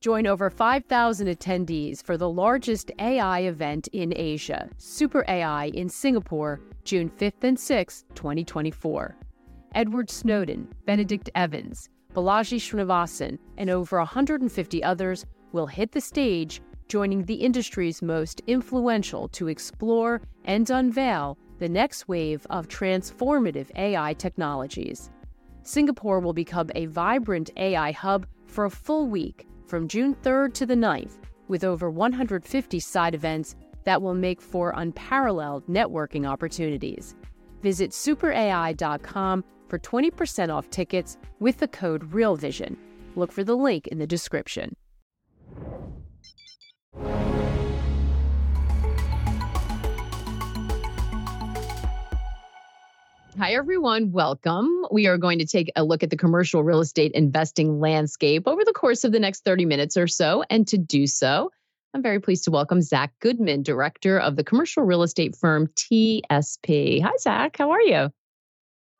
Join over 5,000 attendees for the largest AI event in Asia, Super AI in Singapore, June 5th and 6th, 2024. Edward Snowden, Benedict Evans, Balaji Srinivasan, and over 150 others will hit the stage, joining the industry's most influential to explore and unveil the next wave of transformative AI technologies. Singapore will become a vibrant AI hub for a full week from June 3rd to the 9th, with over 150 side events that will make for unparalleled networking opportunities. Visit superai.com for 20% off tickets with the code REALVISION. Look for the link in the description. Hi, everyone. Welcome. We are going to take a look at the commercial real estate investing landscape over the course of the next 30 minutes or so. And to do so, I'm very pleased to welcome Zac Goodman, director of the commercial real estate firm TSP. Hi, Zac. How are you?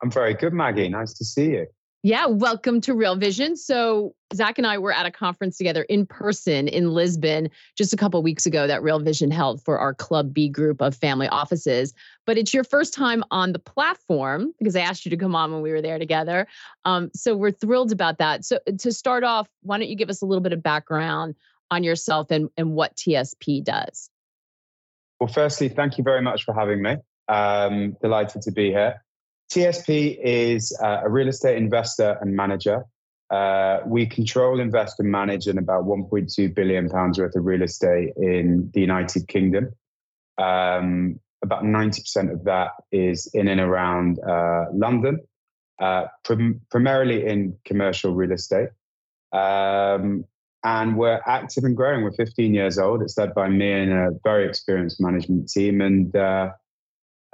I'm very good, Maggie. Nice to see you. Yeah, welcome to Real Vision. So, Zac and I were at a conference together in person in Lisbon just a couple weeks ago that Real Vision held for our Club B group of family offices. But it's your first time on the platform because I asked you to come on when we were there together. Um, so, we're thrilled about that. So, to start off, why don't you give us a little bit of background on yourself and, and what TSP does? Well, firstly, thank you very much for having me. Um, delighted to be here. TSP is uh, a real estate investor and manager. Uh, we control, invest, and manage in about 1.2 billion pounds worth of real estate in the United Kingdom. Um, about 90% of that is in and around uh, London, uh, prim- primarily in commercial real estate. Um, and we're active and growing. We're 15 years old. It's led by me and a very experienced management team. And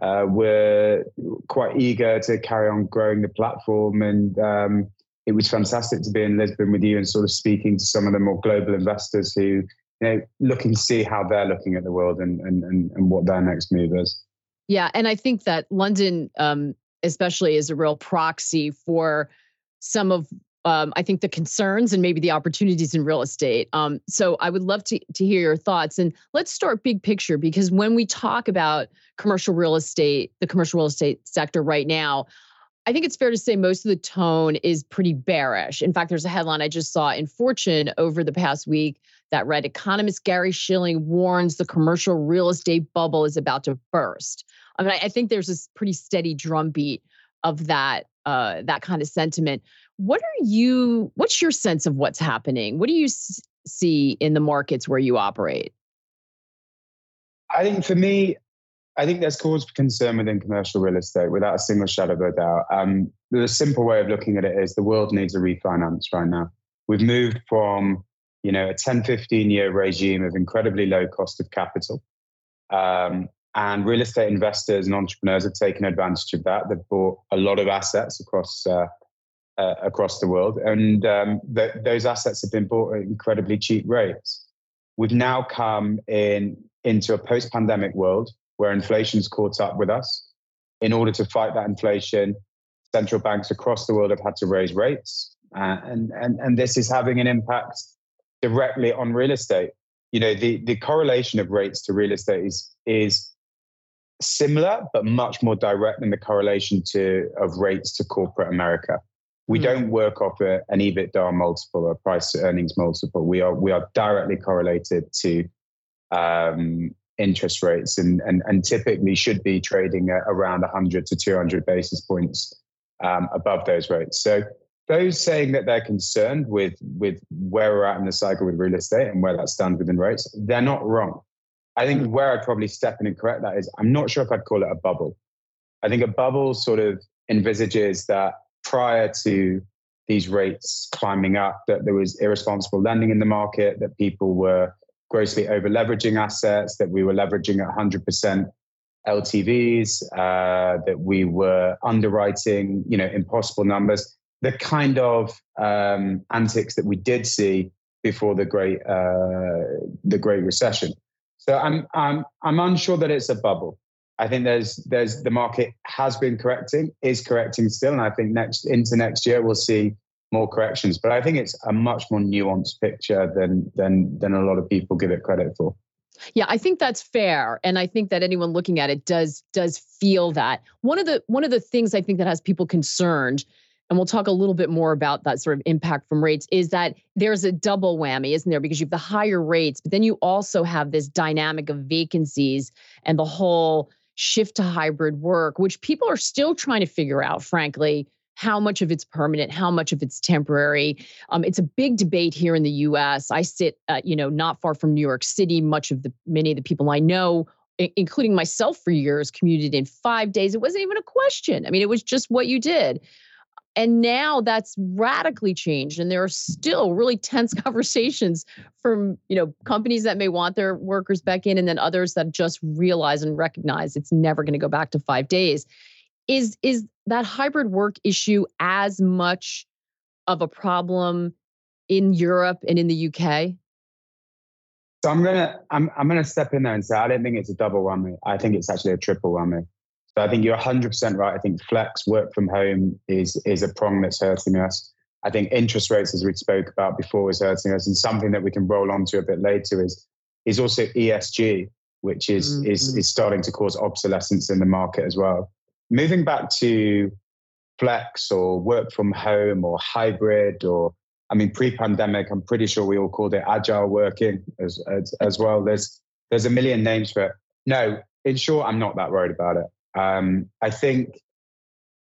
uh, we're quite eager to carry on growing the platform. And um, it was fantastic to be in Lisbon with you and sort of speaking to some of the more global investors who, you know, looking to see how they're looking at the world and and and, and what their next move is. Yeah, and I think that London, um, especially, is a real proxy for some of um, I think the concerns and maybe the opportunities in real estate. Um, so I would love to to hear your thoughts. And let's start big picture because when we talk about commercial real estate, the commercial real estate sector right now, I think it's fair to say most of the tone is pretty bearish. In fact, there's a headline I just saw in Fortune over the past week that read economist Gary Shilling warns the commercial real estate bubble is about to burst. I mean, I think there's this pretty steady drumbeat of that uh, that kind of sentiment. What are you? What's your sense of what's happening? What do you s- see in the markets where you operate? I think for me, I think there's cause for concern within commercial real estate without a single shadow of a doubt. Um, the simple way of looking at it is the world needs a refinance right now. We've moved from you know a 10, 15 year regime of incredibly low cost of capital. Um, and real estate investors and entrepreneurs have taken advantage of that. They've bought a lot of assets across uh, uh, across the world, and um, th- those assets have been bought at incredibly cheap rates. We've now come in into a post-pandemic world where inflation's caught up with us. In order to fight that inflation, central banks across the world have had to raise rates, uh, and and and this is having an impact directly on real estate. You know, the the correlation of rates to real estate is is similar but much more direct than the correlation to of rates to corporate America. We mm. don't work off a, an EBITDA multiple or a price to earnings multiple. We are we are directly correlated to um, interest rates and, and and typically should be trading at around 100 to 200 basis points um, above those rates. So those saying that they're concerned with with where we're at in the cycle with real estate and where that stands within rates, they're not wrong. I think where I'd probably step in and correct that is I'm not sure if I'd call it a bubble. I think a bubble sort of envisages that prior to these rates climbing up, that there was irresponsible lending in the market, that people were grossly over leveraging assets, that we were leveraging at 100% LTVs, uh, that we were underwriting, you know, impossible numbers. The kind of um, antics that we did see before the great uh, the Great Recession. So I'm I'm I'm unsure that it's a bubble. I think there's there's the market has been correcting, is correcting still, and I think next into next year we'll see more corrections. But I think it's a much more nuanced picture than than than a lot of people give it credit for. Yeah, I think that's fair and I think that anyone looking at it does does feel that. One of the one of the things I think that has people concerned and we'll talk a little bit more about that sort of impact from rates is that there's a double whammy isn't there because you have the higher rates but then you also have this dynamic of vacancies and the whole shift to hybrid work which people are still trying to figure out frankly how much of it's permanent, how much of it's temporary. Um, it's a big debate here in the U.S. I sit, uh, you know, not far from New York City. Much of the many of the people I know, I- including myself, for years commuted in five days. It wasn't even a question. I mean, it was just what you did. And now that's radically changed, and there are still really tense conversations from you know companies that may want their workers back in, and then others that just realize and recognize it's never going to go back to five days is is that hybrid work issue as much of a problem in Europe and in the UK? So I'm gonna I'm I'm gonna step in there and say I don't think it's a double whammy. I think it's actually a triple whammy. So I think you're 100% right. I think flex work from home is is a prong that's hurting us. I think interest rates, as we spoke about before, is hurting us, and something that we can roll on to a bit later is is also ESG, which is mm-hmm. is is starting to cause obsolescence in the market as well moving back to flex or work from home or hybrid or I mean pre-pandemic, I'm pretty sure we all called it agile working as, as, as well. There's there's a million names for it. No, in short, I'm not that worried about it. Um, I think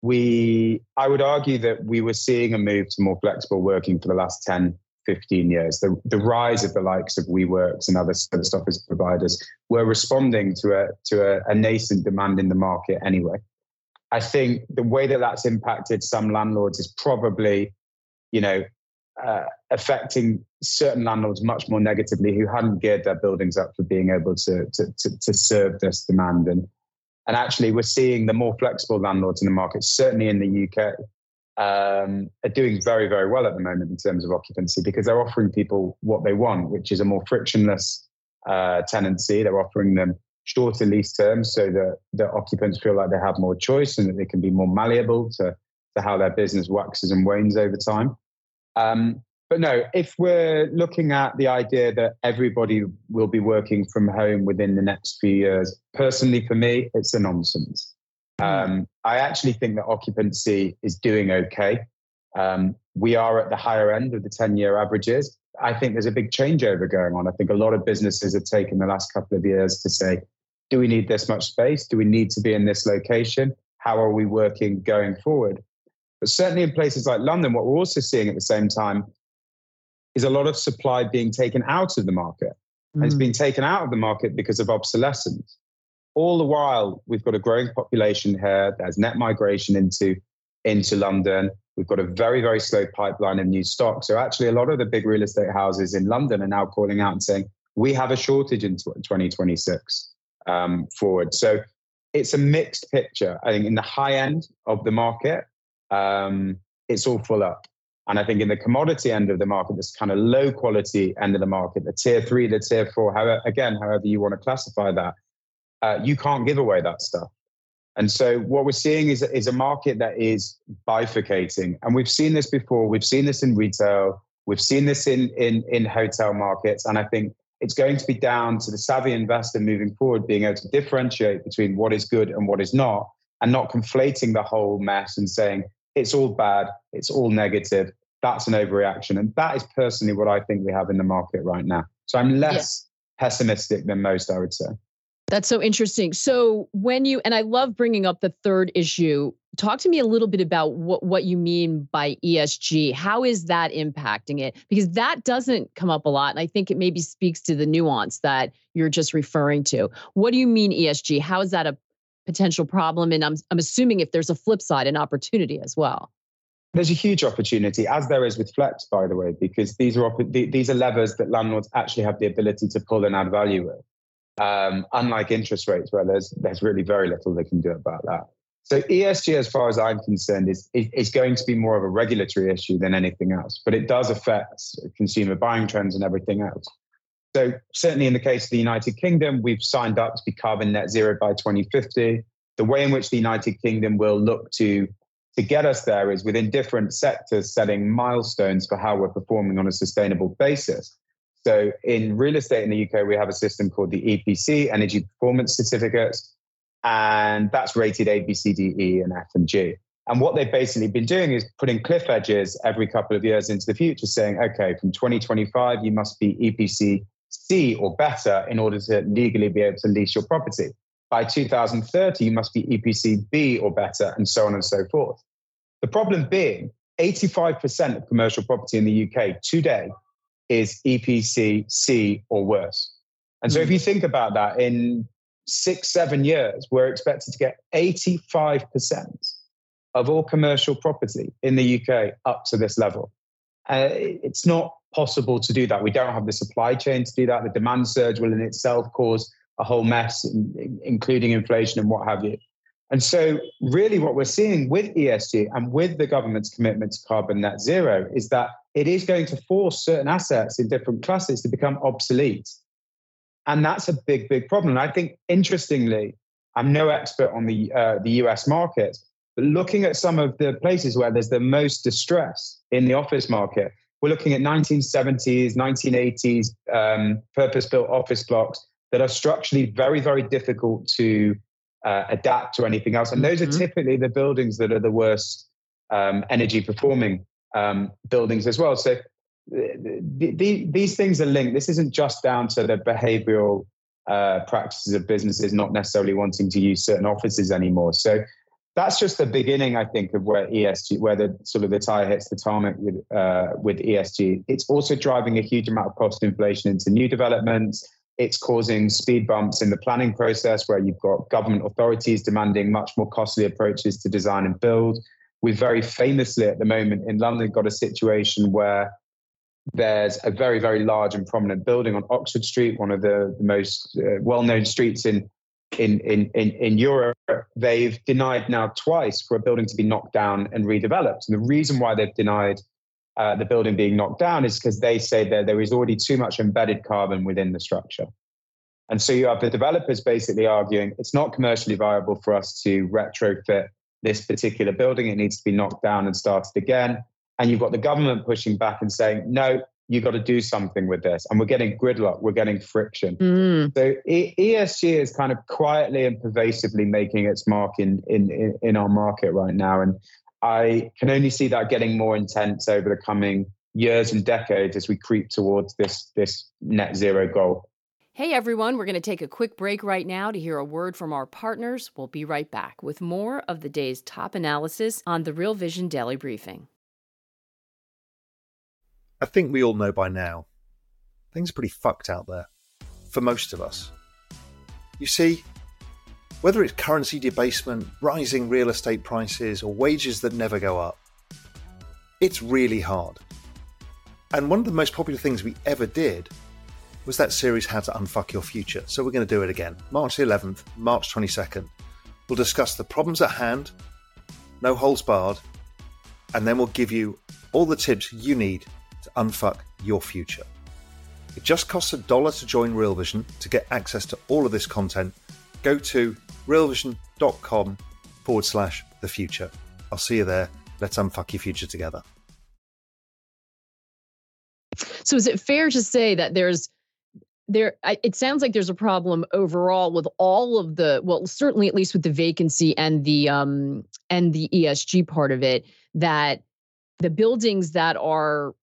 we I would argue that we were seeing a move to more flexible working for the last 10, 15 years. The, the rise of the likes of WeWorks and other service office providers were responding to a to a, a nascent demand in the market anyway. I think the way that that's impacted some landlords is probably, you know, uh, affecting certain landlords much more negatively who hadn't geared their buildings up for being able to, to, to, to serve this demand. And, and actually, we're seeing the more flexible landlords in the market, certainly in the UK, um, are doing very, very well at the moment in terms of occupancy because they're offering people what they want, which is a more frictionless uh, tenancy. They're offering them shorter lease terms so that the occupants feel like they have more choice and that they can be more malleable to, to how their business waxes and wanes over time. Um, but no, if we're looking at the idea that everybody will be working from home within the next few years, personally for me, it's a nonsense. Hmm. Um, I actually think that occupancy is doing okay. Um, we are at the higher end of the 10 year averages. I think there's a big changeover going on. I think a lot of businesses have taken the last couple of years to say, do we need this much space? Do we need to be in this location? How are we working going forward? But certainly in places like London, what we're also seeing at the same time is a lot of supply being taken out of the market. Mm. And it's hmm. being taken out of the market because of obsolescence. All the while, we've got a growing population here. There's net migration into, into London. We've got a very, very slow pipeline of new stock. So actually, a lot of the big real estate houses in London are now calling out and saying, we have a shortage in 2026 um, forward. So it's a mixed picture. I think in the high end of the market, um, it's all full up. And I think in the commodity end of the market, this kind of low quality end of the market, the tier three, the tier four, however, again, however you want to classify that, uh, you can't give away that stuff. And so what we're seeing is, is a market that is bifurcating. And we've seen this before. We've seen this in retail. We've seen this in, in, in hotel markets. And I think it's going to be down to the savvy investor moving forward being able to differentiate between what is good and what is not, and not conflating the whole mess and saying it's all bad, it's all negative. That's an overreaction. And that is personally what I think we have in the market right now. So I'm less yeah. pessimistic than most, I would say. That's so interesting. So when you and I love bringing up the third issue, talk to me a little bit about what what you mean by ESG. How is that impacting it? Because that doesn't come up a lot and I think it maybe speaks to the nuance that you're just referring to. What do you mean ESG? How is that a potential problem and I'm I'm assuming if there's a flip side an opportunity as well. There's a huge opportunity, as there is with Flex, by the way, because these are these are levers that landlords actually have the ability to pull and add value with um, unlike interest rates where there's there's really very little they can do about that. So ESG, as far as I'm concerned, is is going to be more of a regulatory issue than anything else, but it does affect consumer buying trends and everything else. So certainly in the case of the United Kingdom, we've signed up to be carbon net zero by 2050. The way in which the United Kingdom will look to to get us there is within different sectors setting milestones for how we're performing on a sustainable basis. So in real estate in the UK, we have a system called the EPC, Energy Performance Certificates, and that's rated A, B, C, D, E, and F and G. And what they've basically been doing is putting cliff edges every couple of years into the future, saying, okay, from 2025, you must be EPC C or better in order to legally be able to lease your property. By 2030, you must be EPC B or better, and so on and so forth. The problem being, 85% of commercial property in the UK today is EPC C or worse. And so, if hmm. you think about that, in six, seven years, we're expected to get 85% of all commercial property in the UK up to this level. Uh, it's not possible to do that. We don't have the supply chain to do that. The demand surge will in itself cause a whole mess, including inflation and what have you. And so, really, what we're seeing with ESG and with the government's commitment to carbon net zero is that it is going to force certain assets in different classes to become obsolete. And that's a big, big problem. And I think, interestingly, I'm no expert on the, uh, the US market, but looking at some of the places where there's the most distress in the office market, we're looking at 1970s, 1980s um, purpose built office blocks that are structurally very, very difficult to uh, adapt to anything else. And those mm-hmm. are typically the buildings that are the worst um, energy performing um, buildings as well. So the, the, these things are linked. This isn't just down to the behavioral uh, practices of businesses not necessarily wanting to use certain offices anymore. So that's just the beginning, I think, of where ESG, where the sort of the tire hits the tarmac with uh, with ESG. It's also driving a huge amount of cost inflation into new developments. It's causing speed bumps in the planning process where you've got government authorities demanding much more costly approaches to design and build. We've very famously at the moment in London got a situation where there's a very, very large and prominent building on Oxford Street, one of the, most uh, well known streets in, in, in, in, in Europe. They've denied now twice for a building to be knocked down and redeveloped. And the reason why they've denied uh, the building being knocked down is because they say that there is already too much embedded carbon within the structure. And so you have the developers basically arguing it's not commercially viable for us to retrofit this particular building. It needs to be knocked down and started again. And you've got the government pushing back and saying, no, you've got to do something with this. And we're getting gridlock, we're getting friction. Mm. So ESG is kind of quietly and pervasively making its mark in, in, in our market right now. And I can only see that getting more intense over the coming years and decades as we creep towards this, this net zero goal. Hey everyone, we're going to take a quick break right now to hear a word from our partners. We'll be right back with more of the day's top analysis on the Real Vision Daily Briefing. I think we all know by now, things are pretty fucked out there. For most of us. You see, whether it's currency debasement, rising real estate prices, or wages that never go up, it's really hard. And one of the most popular things we ever did was that series How to Unfuck Your Future. So we're going to do it again. March 11th, March 22nd. We'll discuss the problems at hand, no holes barred, and then we'll give you all the tips you need to unfuck your future. It just costs a dollar to join Real Vision to get access to all of this content. Go to realvision.com forward slash the future. I'll see you there. Let's unfuck your future together. So, is it fair to say that there's there it sounds like there's a problem overall with all of the well certainly at least with the vacancy and the um and the ESG part of it that the buildings that are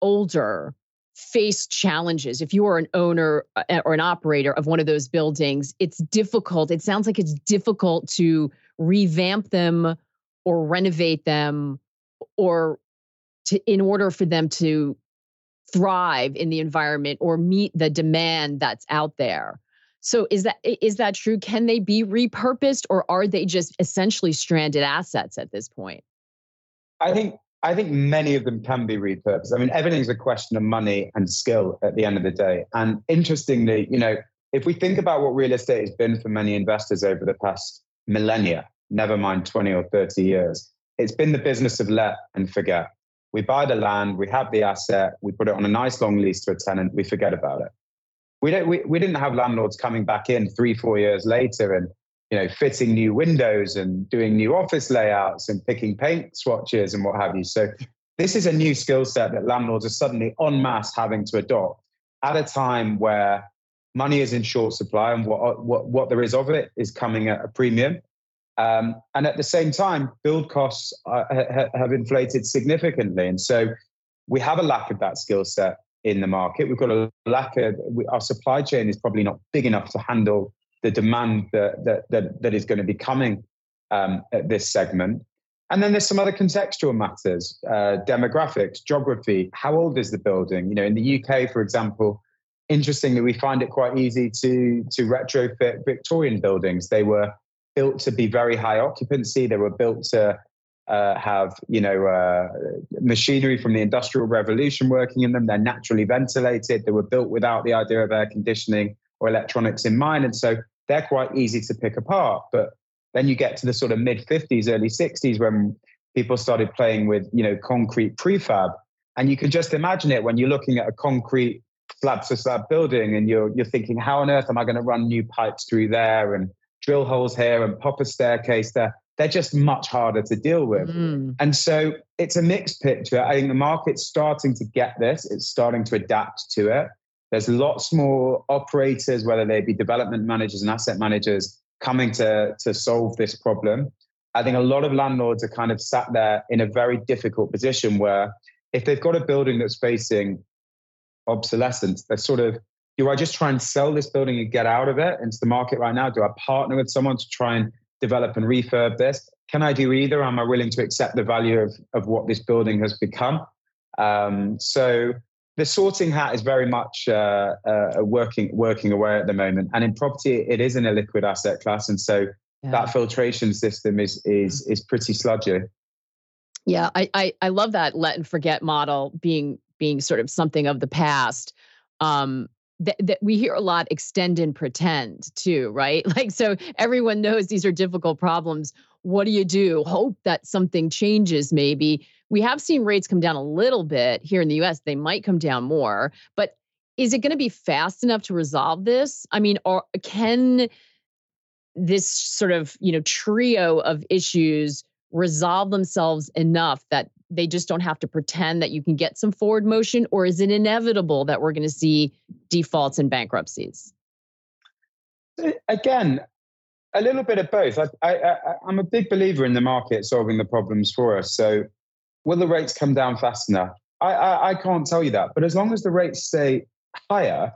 older face challenges. If you are an owner uh, or an operator of one of those buildings, it's difficult. It sounds like it's difficult to revamp them or renovate them or to in order for them to thrive in the environment or meet the demand that's out there. So is that is that true? Can they be repurposed or are they just essentially stranded assets at this point? I think I think many of them can be repurposed. I mean, everything's a question of money and skill at the end of the day. And interestingly, you know, if we think about what real estate has been for many investors over the past millennia, never mind 20 or 30 years, it's been the business of let and forget. We buy the land, we have the asset, we put it on a nice long lease to a tenant, we forget about it. We, don't, we, we didn't have landlords coming back in three, four years later and you know, fitting new windows and doing new office layouts and picking paint swatches and what have you. So this is a new skill set that landlords are suddenly en masse having to adopt at a time where money is in short supply and what, what, what there is of it is coming at a premium. Um, and at the same time, build costs are, ha, have inflated significantly. And so we have a lack of that skill set in the market. We've got a lack of, our supply chain is probably not big enough to handle the demand that, that, that, that is going to be coming um, at this segment. And then there's some other contextual matters, uh, demographics, geography. How old is the building? You know, in the UK, for example, interestingly, we find it quite easy to to retrofit Victorian buildings. They were built to be very high occupancy. They were built to uh, have you know uh, machinery from the industrial revolution working in them. They're naturally ventilated. They were built without the idea of air conditioning or electronics in mind, and so they're quite easy to pick apart. But then you get to the sort of mid 50s, early 60s when people started playing with you know concrete prefab, and you can just imagine it when you're looking at a concrete slab to slab building, and you're you're thinking, how on earth am I going to run new pipes through there and drill holes here and pop a staircase there? they're just much harder to deal with. Mm. And so it's a mixed picture. I think the market's starting to get this, it's starting to adapt to it. There's lots more operators, whether they be development managers and asset managers, coming to, to solve this problem. I think a lot of landlords are kind of sat there in a very difficult position where if they've got a building that's facing obsolescence, they're sort of, do I just try and sell this building and get out of it into the market right now? Do I partner with someone to try and develop and refurb this? Can I do either? Am I willing to accept the value of, of what this building has become? Um, so the sorting hat is very much uh, uh, working working away at the moment. And in property, it is an illiquid asset class, and so yeah. that filtration system is is is pretty sludgy. Yeah, I, I I love that let and forget model being being sort of something of the past. Um, that, that we hear a lot extend and pretend too, right? Like, so everyone knows these are difficult problems. What do you do? Hope that something changes, maybe. We have seen rates come down a little bit here in the US. They might come down more, but is it going to be fast enough to resolve this? I mean, or can this sort of, you know, trio of issues resolve themselves enough that they just don't have to pretend that you can get some forward motion or is it inevitable that we're going to see defaults and bankruptcies eh, again a little bit of both I, I, i'm a big believer in the market solving the problems for us so will the rates come down fast enough I, I, I can't tell you that but as long as the rates stay higher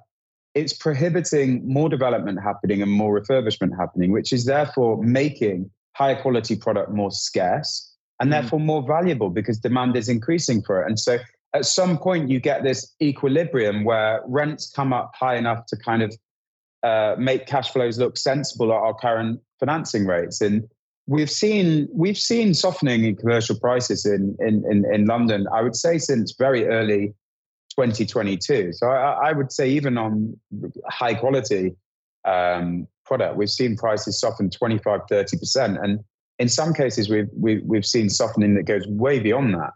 it's prohibiting more development happening and more refurbishment happening which is therefore making higher quality product more scarce and mm. therefore more valuable because demand is increasing for it. And so at some point you get this equilibrium where rents come up high enough to kind of uh, make cash flows look sensible at our current financing rates. And we've seen we've seen softening in commercial prices in in in, in London. I would say since very early 2022. So I, I would say even on high quality um, product, we've seen prices soften 25, 30 percent, and in some cases, we've, we've, we've seen softening that goes way beyond that.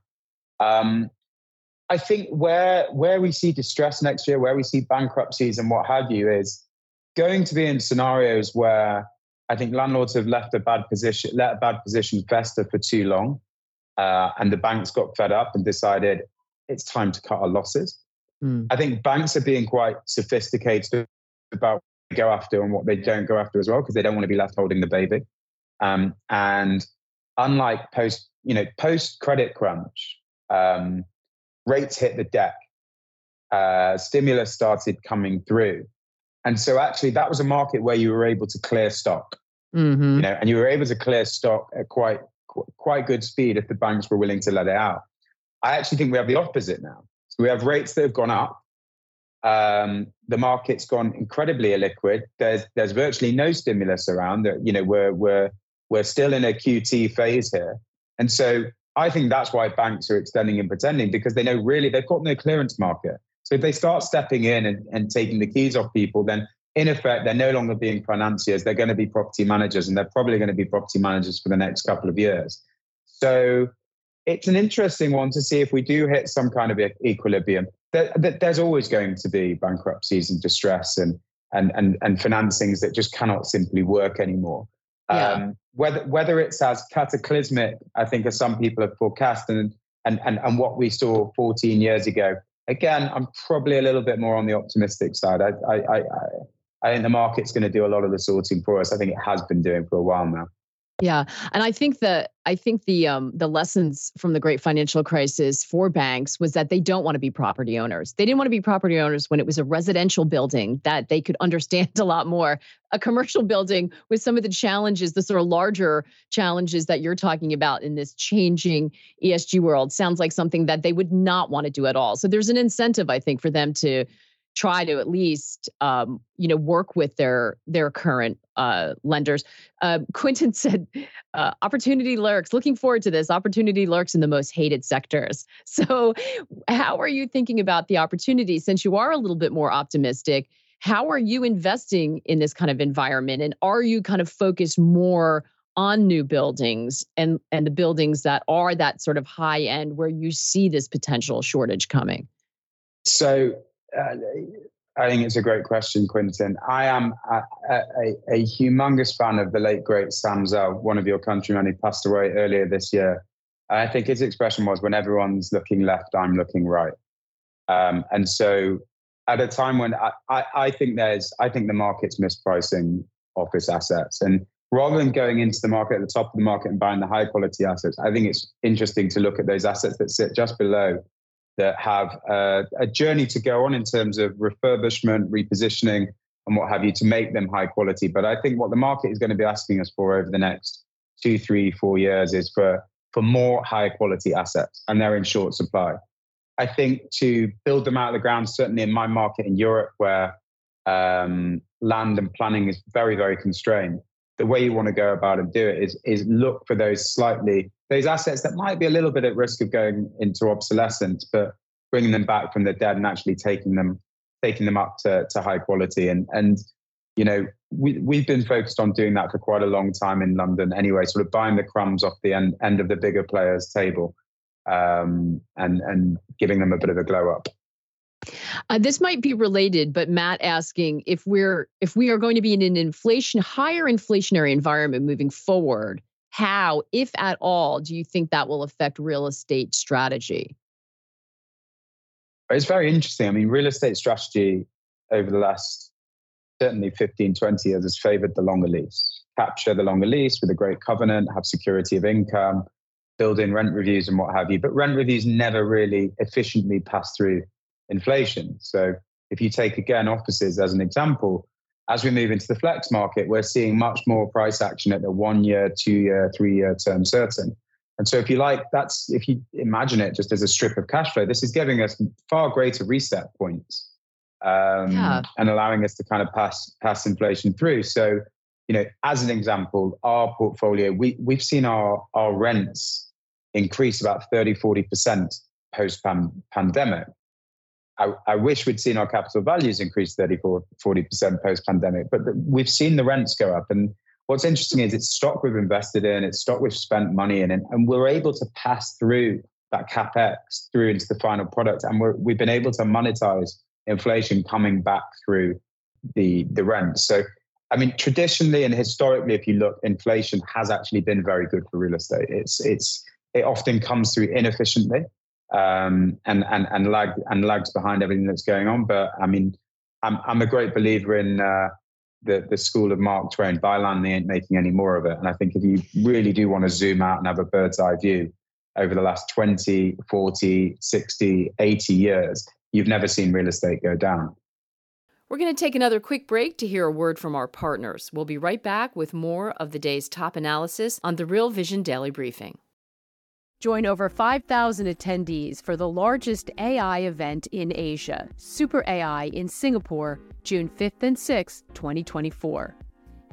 Um, I think where, where we see distress next year, where we see bankruptcies and what have you, is going to be in scenarios where I think landlords have left a bad position, let a bad position fester for too long, uh, and the banks got fed up and decided it's time to cut our losses. Mm. I think banks are being quite sophisticated about what they go after and what they don't go after as well, because they don't want to be left holding the baby. Um, and unlike post, you know, post credit crunch, um, rates hit the deck. Uh, stimulus started coming through, and so actually that was a market where you were able to clear stock. Mm-hmm. You know, and you were able to clear stock at quite quite good speed if the banks were willing to let it out. I actually think we have the opposite now. So we have rates that have gone up, um, the market's gone incredibly illiquid. There's there's virtually no stimulus around. That you know we're we're we're still in a QT phase here. And so I think that's why banks are extending and pretending because they know really they've got no clearance market. So if they start stepping in and, and taking the keys off people, then in effect, they're no longer being financiers. They're going to be property managers and they're probably going to be property managers for the next couple of years. So it's an interesting one to see if we do hit some kind of equilibrium. There, there's always going to be bankruptcies and distress and, and, and, and financings that just cannot simply work anymore. Yeah. Um, whether whether it's as cataclysmic, I think, as some people have forecast, and and and, and what we saw 14 years ago. Again, I'm probably a little bit more on the optimistic side. I I I, I think the market's going to do a lot of the sorting for us. I think it has been doing for a while now. Yeah, and I think that I think the um, the lessons from the great financial crisis for banks was that they don't want to be property owners. They didn't want to be property owners when it was a residential building that they could understand a lot more. A commercial building with some of the challenges, the sort of larger challenges that you're talking about in this changing ESG world, sounds like something that they would not want to do at all. So there's an incentive, I think, for them to try to at least um, you know work with their their current uh, lenders. Uh, Quinton said, uh, "Opportunity lurks. Looking forward to this. Opportunity lurks in the most hated sectors." So, how are you thinking about the opportunity since you are a little bit more optimistic? How are you investing in this kind of environment, and are you kind of focused more? on new buildings and and the buildings that are that sort of high end where you see this potential shortage coming so uh, I think it's a great question, Quinton. I am a, a, a, humongous fan of the late great Sam Zell, one of your countrymen who passed away earlier this year. I think his expression was, "When everyone's looking left, I'm looking right." Um, and so, at a time when I, I, I think there's, I think the market's mispricing office assets, and rather than going into the market at the top of the market and buying the high quality assets, I think it's interesting to look at those assets that sit just below that have uh, a journey to go on in terms of refurbishment, repositioning, and what have you to make them high quality. But I think what the market is going to be asking us for over the next two, three, four years is for for more high quality assets, and they're in short supply. I think to build them out of the ground, certainly in my market in Europe, where um, land and planning is very, very constrained, the way you want to go about and do it is is look for those slightly those assets that might be a little bit at risk of going into obsolescence, but bringing them back from the dead and actually taking them taking them up to, to high quality. And and you know we we've been focused on doing that for quite a long time in London anyway, sort of buying the crumbs off the end end of the bigger players' table, um, and and giving them a bit of a glow up. Uh, this might be related, but Matt asking if we're if we are going to be in an inflation higher inflationary environment moving forward, how, if at all, do you think that will affect real estate strategy? It's very interesting. I mean, real estate strategy over the last certainly 15, 20 years has favored the longer lease. Capture the longer lease with a great covenant, have security of income, build in rent reviews and what have you. But rent reviews never really efficiently pass through inflation. So if you take again offices as an example, as we move into the flex market, we're seeing much more price action at the one year, two year, three year term certain. And so, if you like, that's if you imagine it just as a strip of cash flow, this is giving us far greater reset points um, yeah. and allowing us to kind of pass pass inflation through. So, you know, as an example, our portfolio, we we've seen our our rents increase about 30, 40% post pandemic. I, I, wish we'd seen our capital values increase 34, 40% post pandemic, but we've seen the rents go up. And what's interesting is it's stock we've invested in, it's stock we've spent money in, and, and we're able to pass through that capex through into the final product. And we're, we've been able to monetize inflation coming back through the, the rent. So, I mean, traditionally and historically, if you look, inflation has actually been very good for real estate. It's, it's, it often comes through inefficiently um, and and and lag and lags behind everything that's going on. But I mean, I'm I'm a great believer in uh, the the school of Mark Twain. Buy land, they ain't making any more of it. And I think if you really do want to zoom out and have a bird's eye view over the last 20, 40, 60, 80 years, you've never seen real estate go down. We're going to take another quick break to hear a word from our partners. We'll be right back with more of the day's top analysis on the Real Vision Daily Briefing. Join over 5,000 attendees for the largest AI event in Asia, Super AI in Singapore, June 5th and 6th, 2024.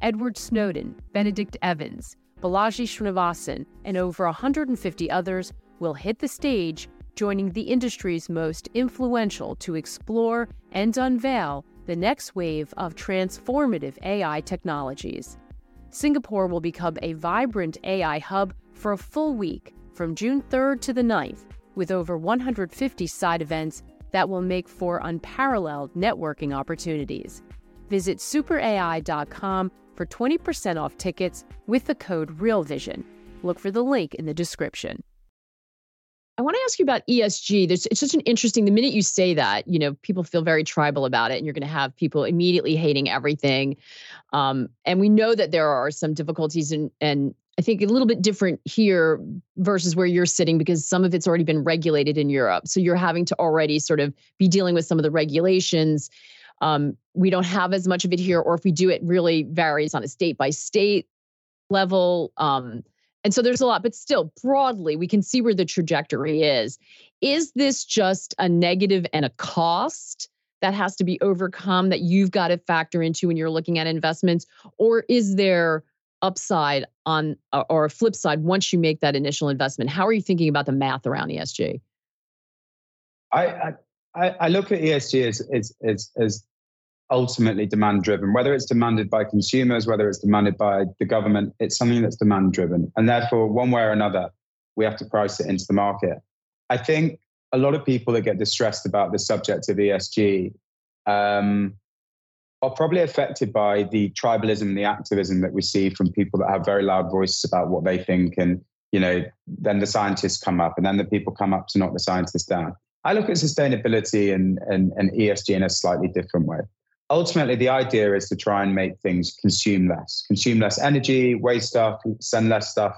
Edward Snowden, Benedict Evans, Balaji Srinivasan, and over 150 others will hit the stage, joining the industry's most influential to explore and unveil the next wave of transformative AI technologies. Singapore will become a vibrant AI hub for a full week from June 3rd to the 9th, with over 150 side events that will make for unparalleled networking opportunities. Visit superai.com for 20% off tickets with the code REALVISION. Look for the link in the description. I want to ask you about ESG. There's, it's such an interesting. The minute you say that, you know, people feel very tribal about it, and you're going to have people immediately hating everything. Um, and we know that there are some difficulties, and and I think a little bit different here versus where you're sitting because some of it's already been regulated in Europe. So you're having to already sort of be dealing with some of the regulations. Um, we don't have as much of it here, or if we do, it really varies on a state by state level. Um, and so there's a lot, but still, broadly, we can see where the trajectory is. Is this just a negative and a cost that has to be overcome that you've got to factor into when you're looking at investments? Or is there upside on or a flip side once you make that initial investment? How are you thinking about the math around ESG? I I, I look at ESG as, as, as, as ultimately demand driven, whether it's demanded by consumers, whether it's demanded by the government, it's something that's demand driven. And therefore, one way or another, we have to price it into the market. I think a lot of people that get distressed about the subject of ESG um, are probably affected by the tribalism, the activism that we see from people that have very loud voices about what they think. And, you know, then the scientists come up and then the people come up to knock the scientists down. I look at sustainability and, and, and ESG in a slightly different way ultimately the idea is to try and make things consume less consume less energy waste stuff send less stuff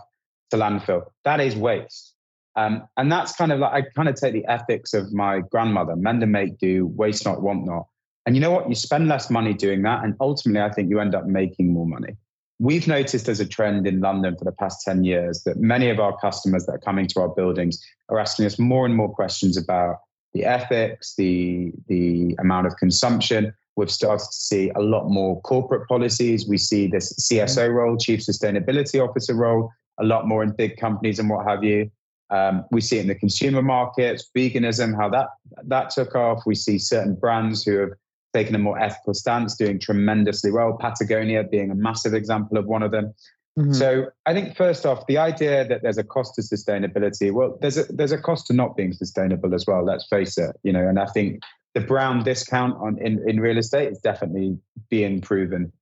to landfill that is waste um, and that's kind of like i kind of take the ethics of my grandmother mend and make do waste not want not and you know what you spend less money doing that and ultimately i think you end up making more money we've noticed as a trend in london for the past 10 years that many of our customers that are coming to our buildings are asking us more and more questions about the ethics the the amount of consumption We've started to see a lot more corporate policies. We see this CSO role, Chief Sustainability Officer role, a lot more in big companies and what have you. Um, we see it in the consumer markets, veganism, how that that took off. We see certain brands who have taken a more ethical stance, doing tremendously well. Patagonia being a massive example of one of them. Mm-hmm. So I think first off, the idea that there's a cost to sustainability, well, there's a there's a cost to not being sustainable as well. Let's face it, you know. And I think the brown discount on in, in real estate is definitely being proven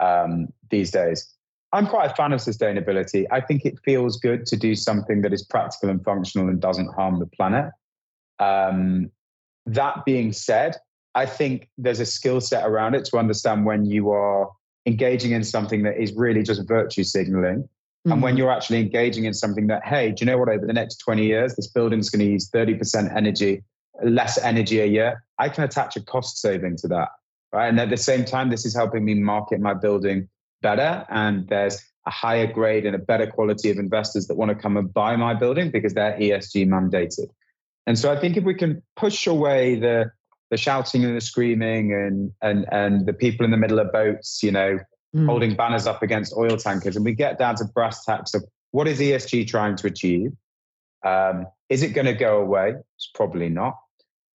um, these days. I'm quite a fan of sustainability. I think it feels good to do something that is practical and functional and doesn't harm the planet. Um, that being said, I think there's a skill set around it to understand when you are engaging in something that is really just virtue signaling. Mm-hmm. And when mm-hmm. you're actually engaging in something that, hey, do you know what? Over the next 20 years, this building's going to use 30% energy less energy a year, I can attach a cost saving to that. Right. And at the same time, this is helping me market my building better. And there's a higher grade and a better quality of investors that want to come and buy my building because they're ESG mandated. And so I think if we can push away the the shouting and the screaming and and and the people in the middle of boats, you know, mm. holding banners up against oil tankers, and we get down to brass tacks of what is ESG trying to achieve? Um, is it going to go away? It's probably not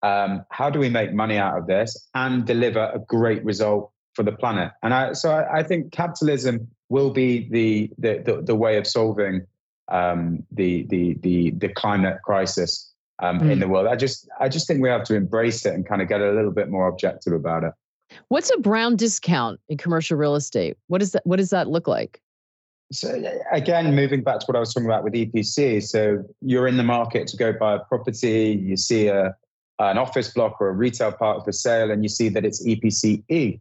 um, how do we make money out of this and deliver a great result for the planet? And I, so I, I think capitalism will be the the, the, the way of solving um, the, the the the climate crisis um, mm. in the world. I just I just think we have to embrace it and kind of get a little bit more objective about it. What's a brown discount in commercial real estate? What does that what does that look like? So again, moving back to what I was talking about with EPC. So you're in the market to go buy a property, you see a an office block or a retail park for sale and you see that it's EPC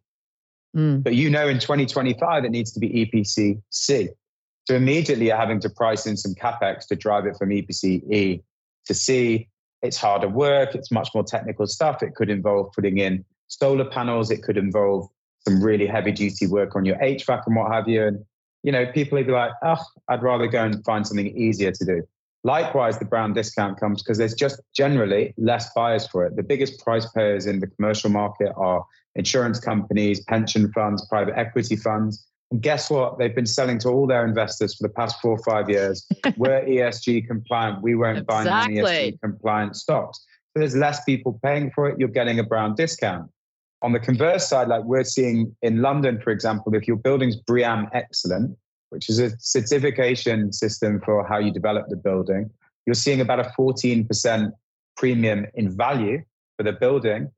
Mm. But you know in 2025 it needs to be EPC C. So immediately you're having to price in some capex to drive it from EPC E to C. It's harder work, it's much more technical stuff. It could involve putting in solar panels, it could involve some really heavy duty work on your HVAC and what have you. And you know, people would be like, oh, I'd rather go and find something easier to do. Likewise, the brown discount comes because there's just generally less buyers for it. The biggest price payers in the commercial market are insurance companies, pension funds, private equity funds. And guess what? They've been selling to all their investors for the past four or five years. We're ESG compliant. We won't exactly. buy ESG compliant stocks. So there's less people paying for it. You're getting a brown discount. On the converse side, like we're seeing in London, for example, if your building's BREEAM excellent, which is a certification system for how you develop the building, you're seeing about a 14% premium in value for the building.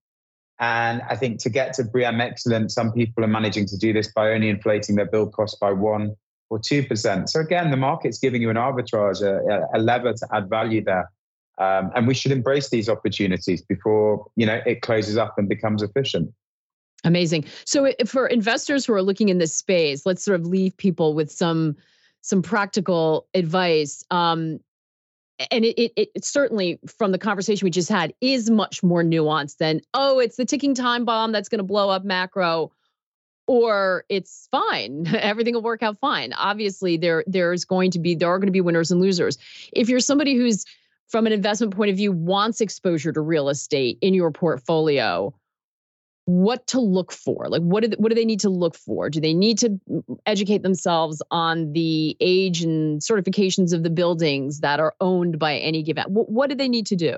And I think to get to BREEAM excellent, some people are managing to do this by only inflating their build cost by one or 2%. So again, the market's giving you an arbitrage, a, a lever to add value there. Um, and we should embrace these opportunities before you know it closes up and becomes efficient. Amazing. So for investors who are looking in this space, let's sort of leave people with some some practical advice. Um, and it, it, it certainly from the conversation we just had is much more nuanced than oh it's the ticking time bomb that's going to blow up macro or it's fine. Everything will work out fine. Obviously there there's going to be there are going to be winners and losers. If you're somebody who's from an investment point of view wants exposure to real estate in your portfolio what to look for like what do they, what do they need to look for do they need to educate themselves on the age and certifications of the buildings that are owned by any given what, what do they need to do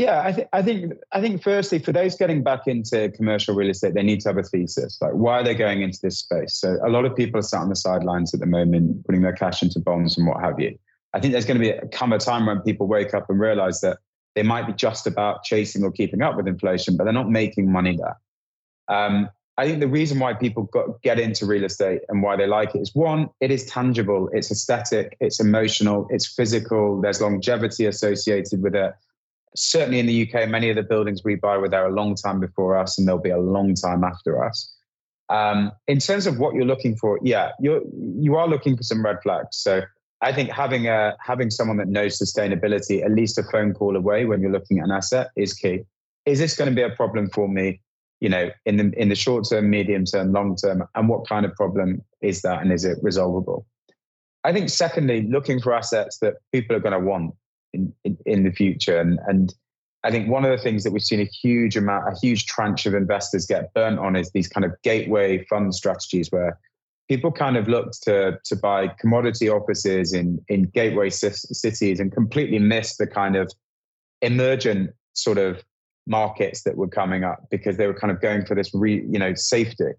yeah, I, th- I think I think firstly, for those getting back into commercial real estate, they need to have a thesis. Like, why are they going into this space? So, a lot of people are sat on the sidelines at the moment, putting their cash into bonds and what have you. I think there's going to be a, come a time when people wake up and realize that they might be just about chasing or keeping up with inflation, but they're not making money there. Um, I think the reason why people got, get into real estate and why they like it is one, it is tangible, it's aesthetic, it's emotional, it's physical. There's longevity associated with it certainly in the UK, many of the buildings we buy were there a long time before us, and they'll be a long time after us. Um, in terms of what you're looking for, yeah, you're you are looking for some red flags. So I think having a having someone that knows sustainability, at least a phone call away when you're looking at an asset, is key. Is this going to be a problem for me? You know, in the in the short term, medium term, long term, and what kind of problem is that, and is it resolvable? I think secondly, looking for assets that people are going to want in, in, in the future. And, and I think one of the things that we've seen a huge amount, a huge tranche of investors get burnt on is these kind of gateway fund strategies where people kind of looked to to buy commodity offices in in gateway cities and completely missed the kind of emergent sort of markets that were coming up because they were kind of going for this re, you know safety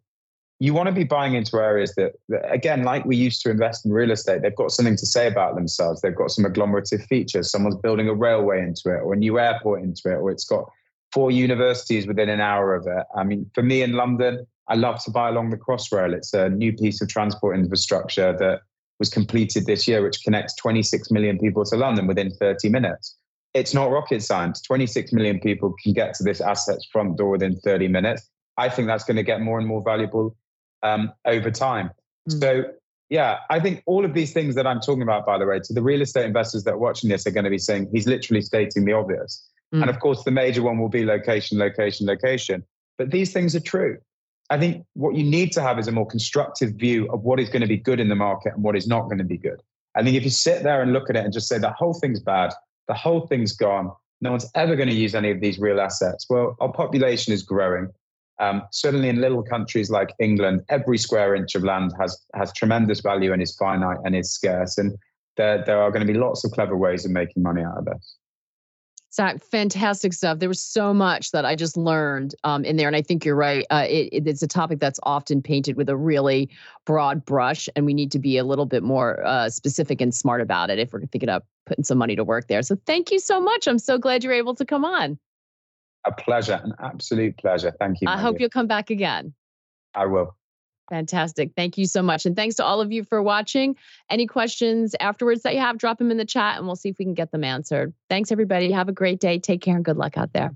you want to be buying into areas that, that, again, like we used to invest in real estate, they've got something to say about themselves. They've got some agglomerative features. Someone's building a railway into it or a new airport into it, or it's got four universities within an hour of it. I mean, for me in London, I love to buy along the Crossrail. It's a new piece of transport infrastructure that was completed this year, which connects 26 million people to London within 30 minutes. It's not rocket science. 26 million people can get to this asset's front door within 30 minutes. I think that's going to get more and more valuable um, over time. Mm. So, yeah, I think all of these things that I'm talking about, by the way, to the real estate investors that are watching this are going to be saying he's literally stating the obvious. Mm. And of course, the major one will be location, location, location. But these things are true. I think what you need to have is a more constructive view of what is going to be good in the market and what is not going to be good. I think if you sit there and look at it and just say the whole thing's bad, the whole thing's gone, no one's ever going to use any of these real assets. Well, our population is growing. Um, certainly in little countries like England, every square inch of land has has tremendous value and is finite and is scarce. And there, there are going to be lots of clever ways of making money out of this. Zac, fantastic stuff. There was so much that I just learned um, in there, and I think you're right. Uh, it, it's a topic that's often painted with a really broad brush, and we need to be a little bit more uh, specific and smart about it if we're thinking of putting some money to work there. So, thank you so much. I'm so glad you're able to come on. A pleasure, an absolute pleasure. Thank you. I hope you'll come back again. I will. Fantastic. Thank you so much. And thanks to all of you for watching. Any questions afterwards that you have, drop them in the chat and we'll see if we can get them answered. Thanks, everybody. Have a great day. Take care and good luck out there.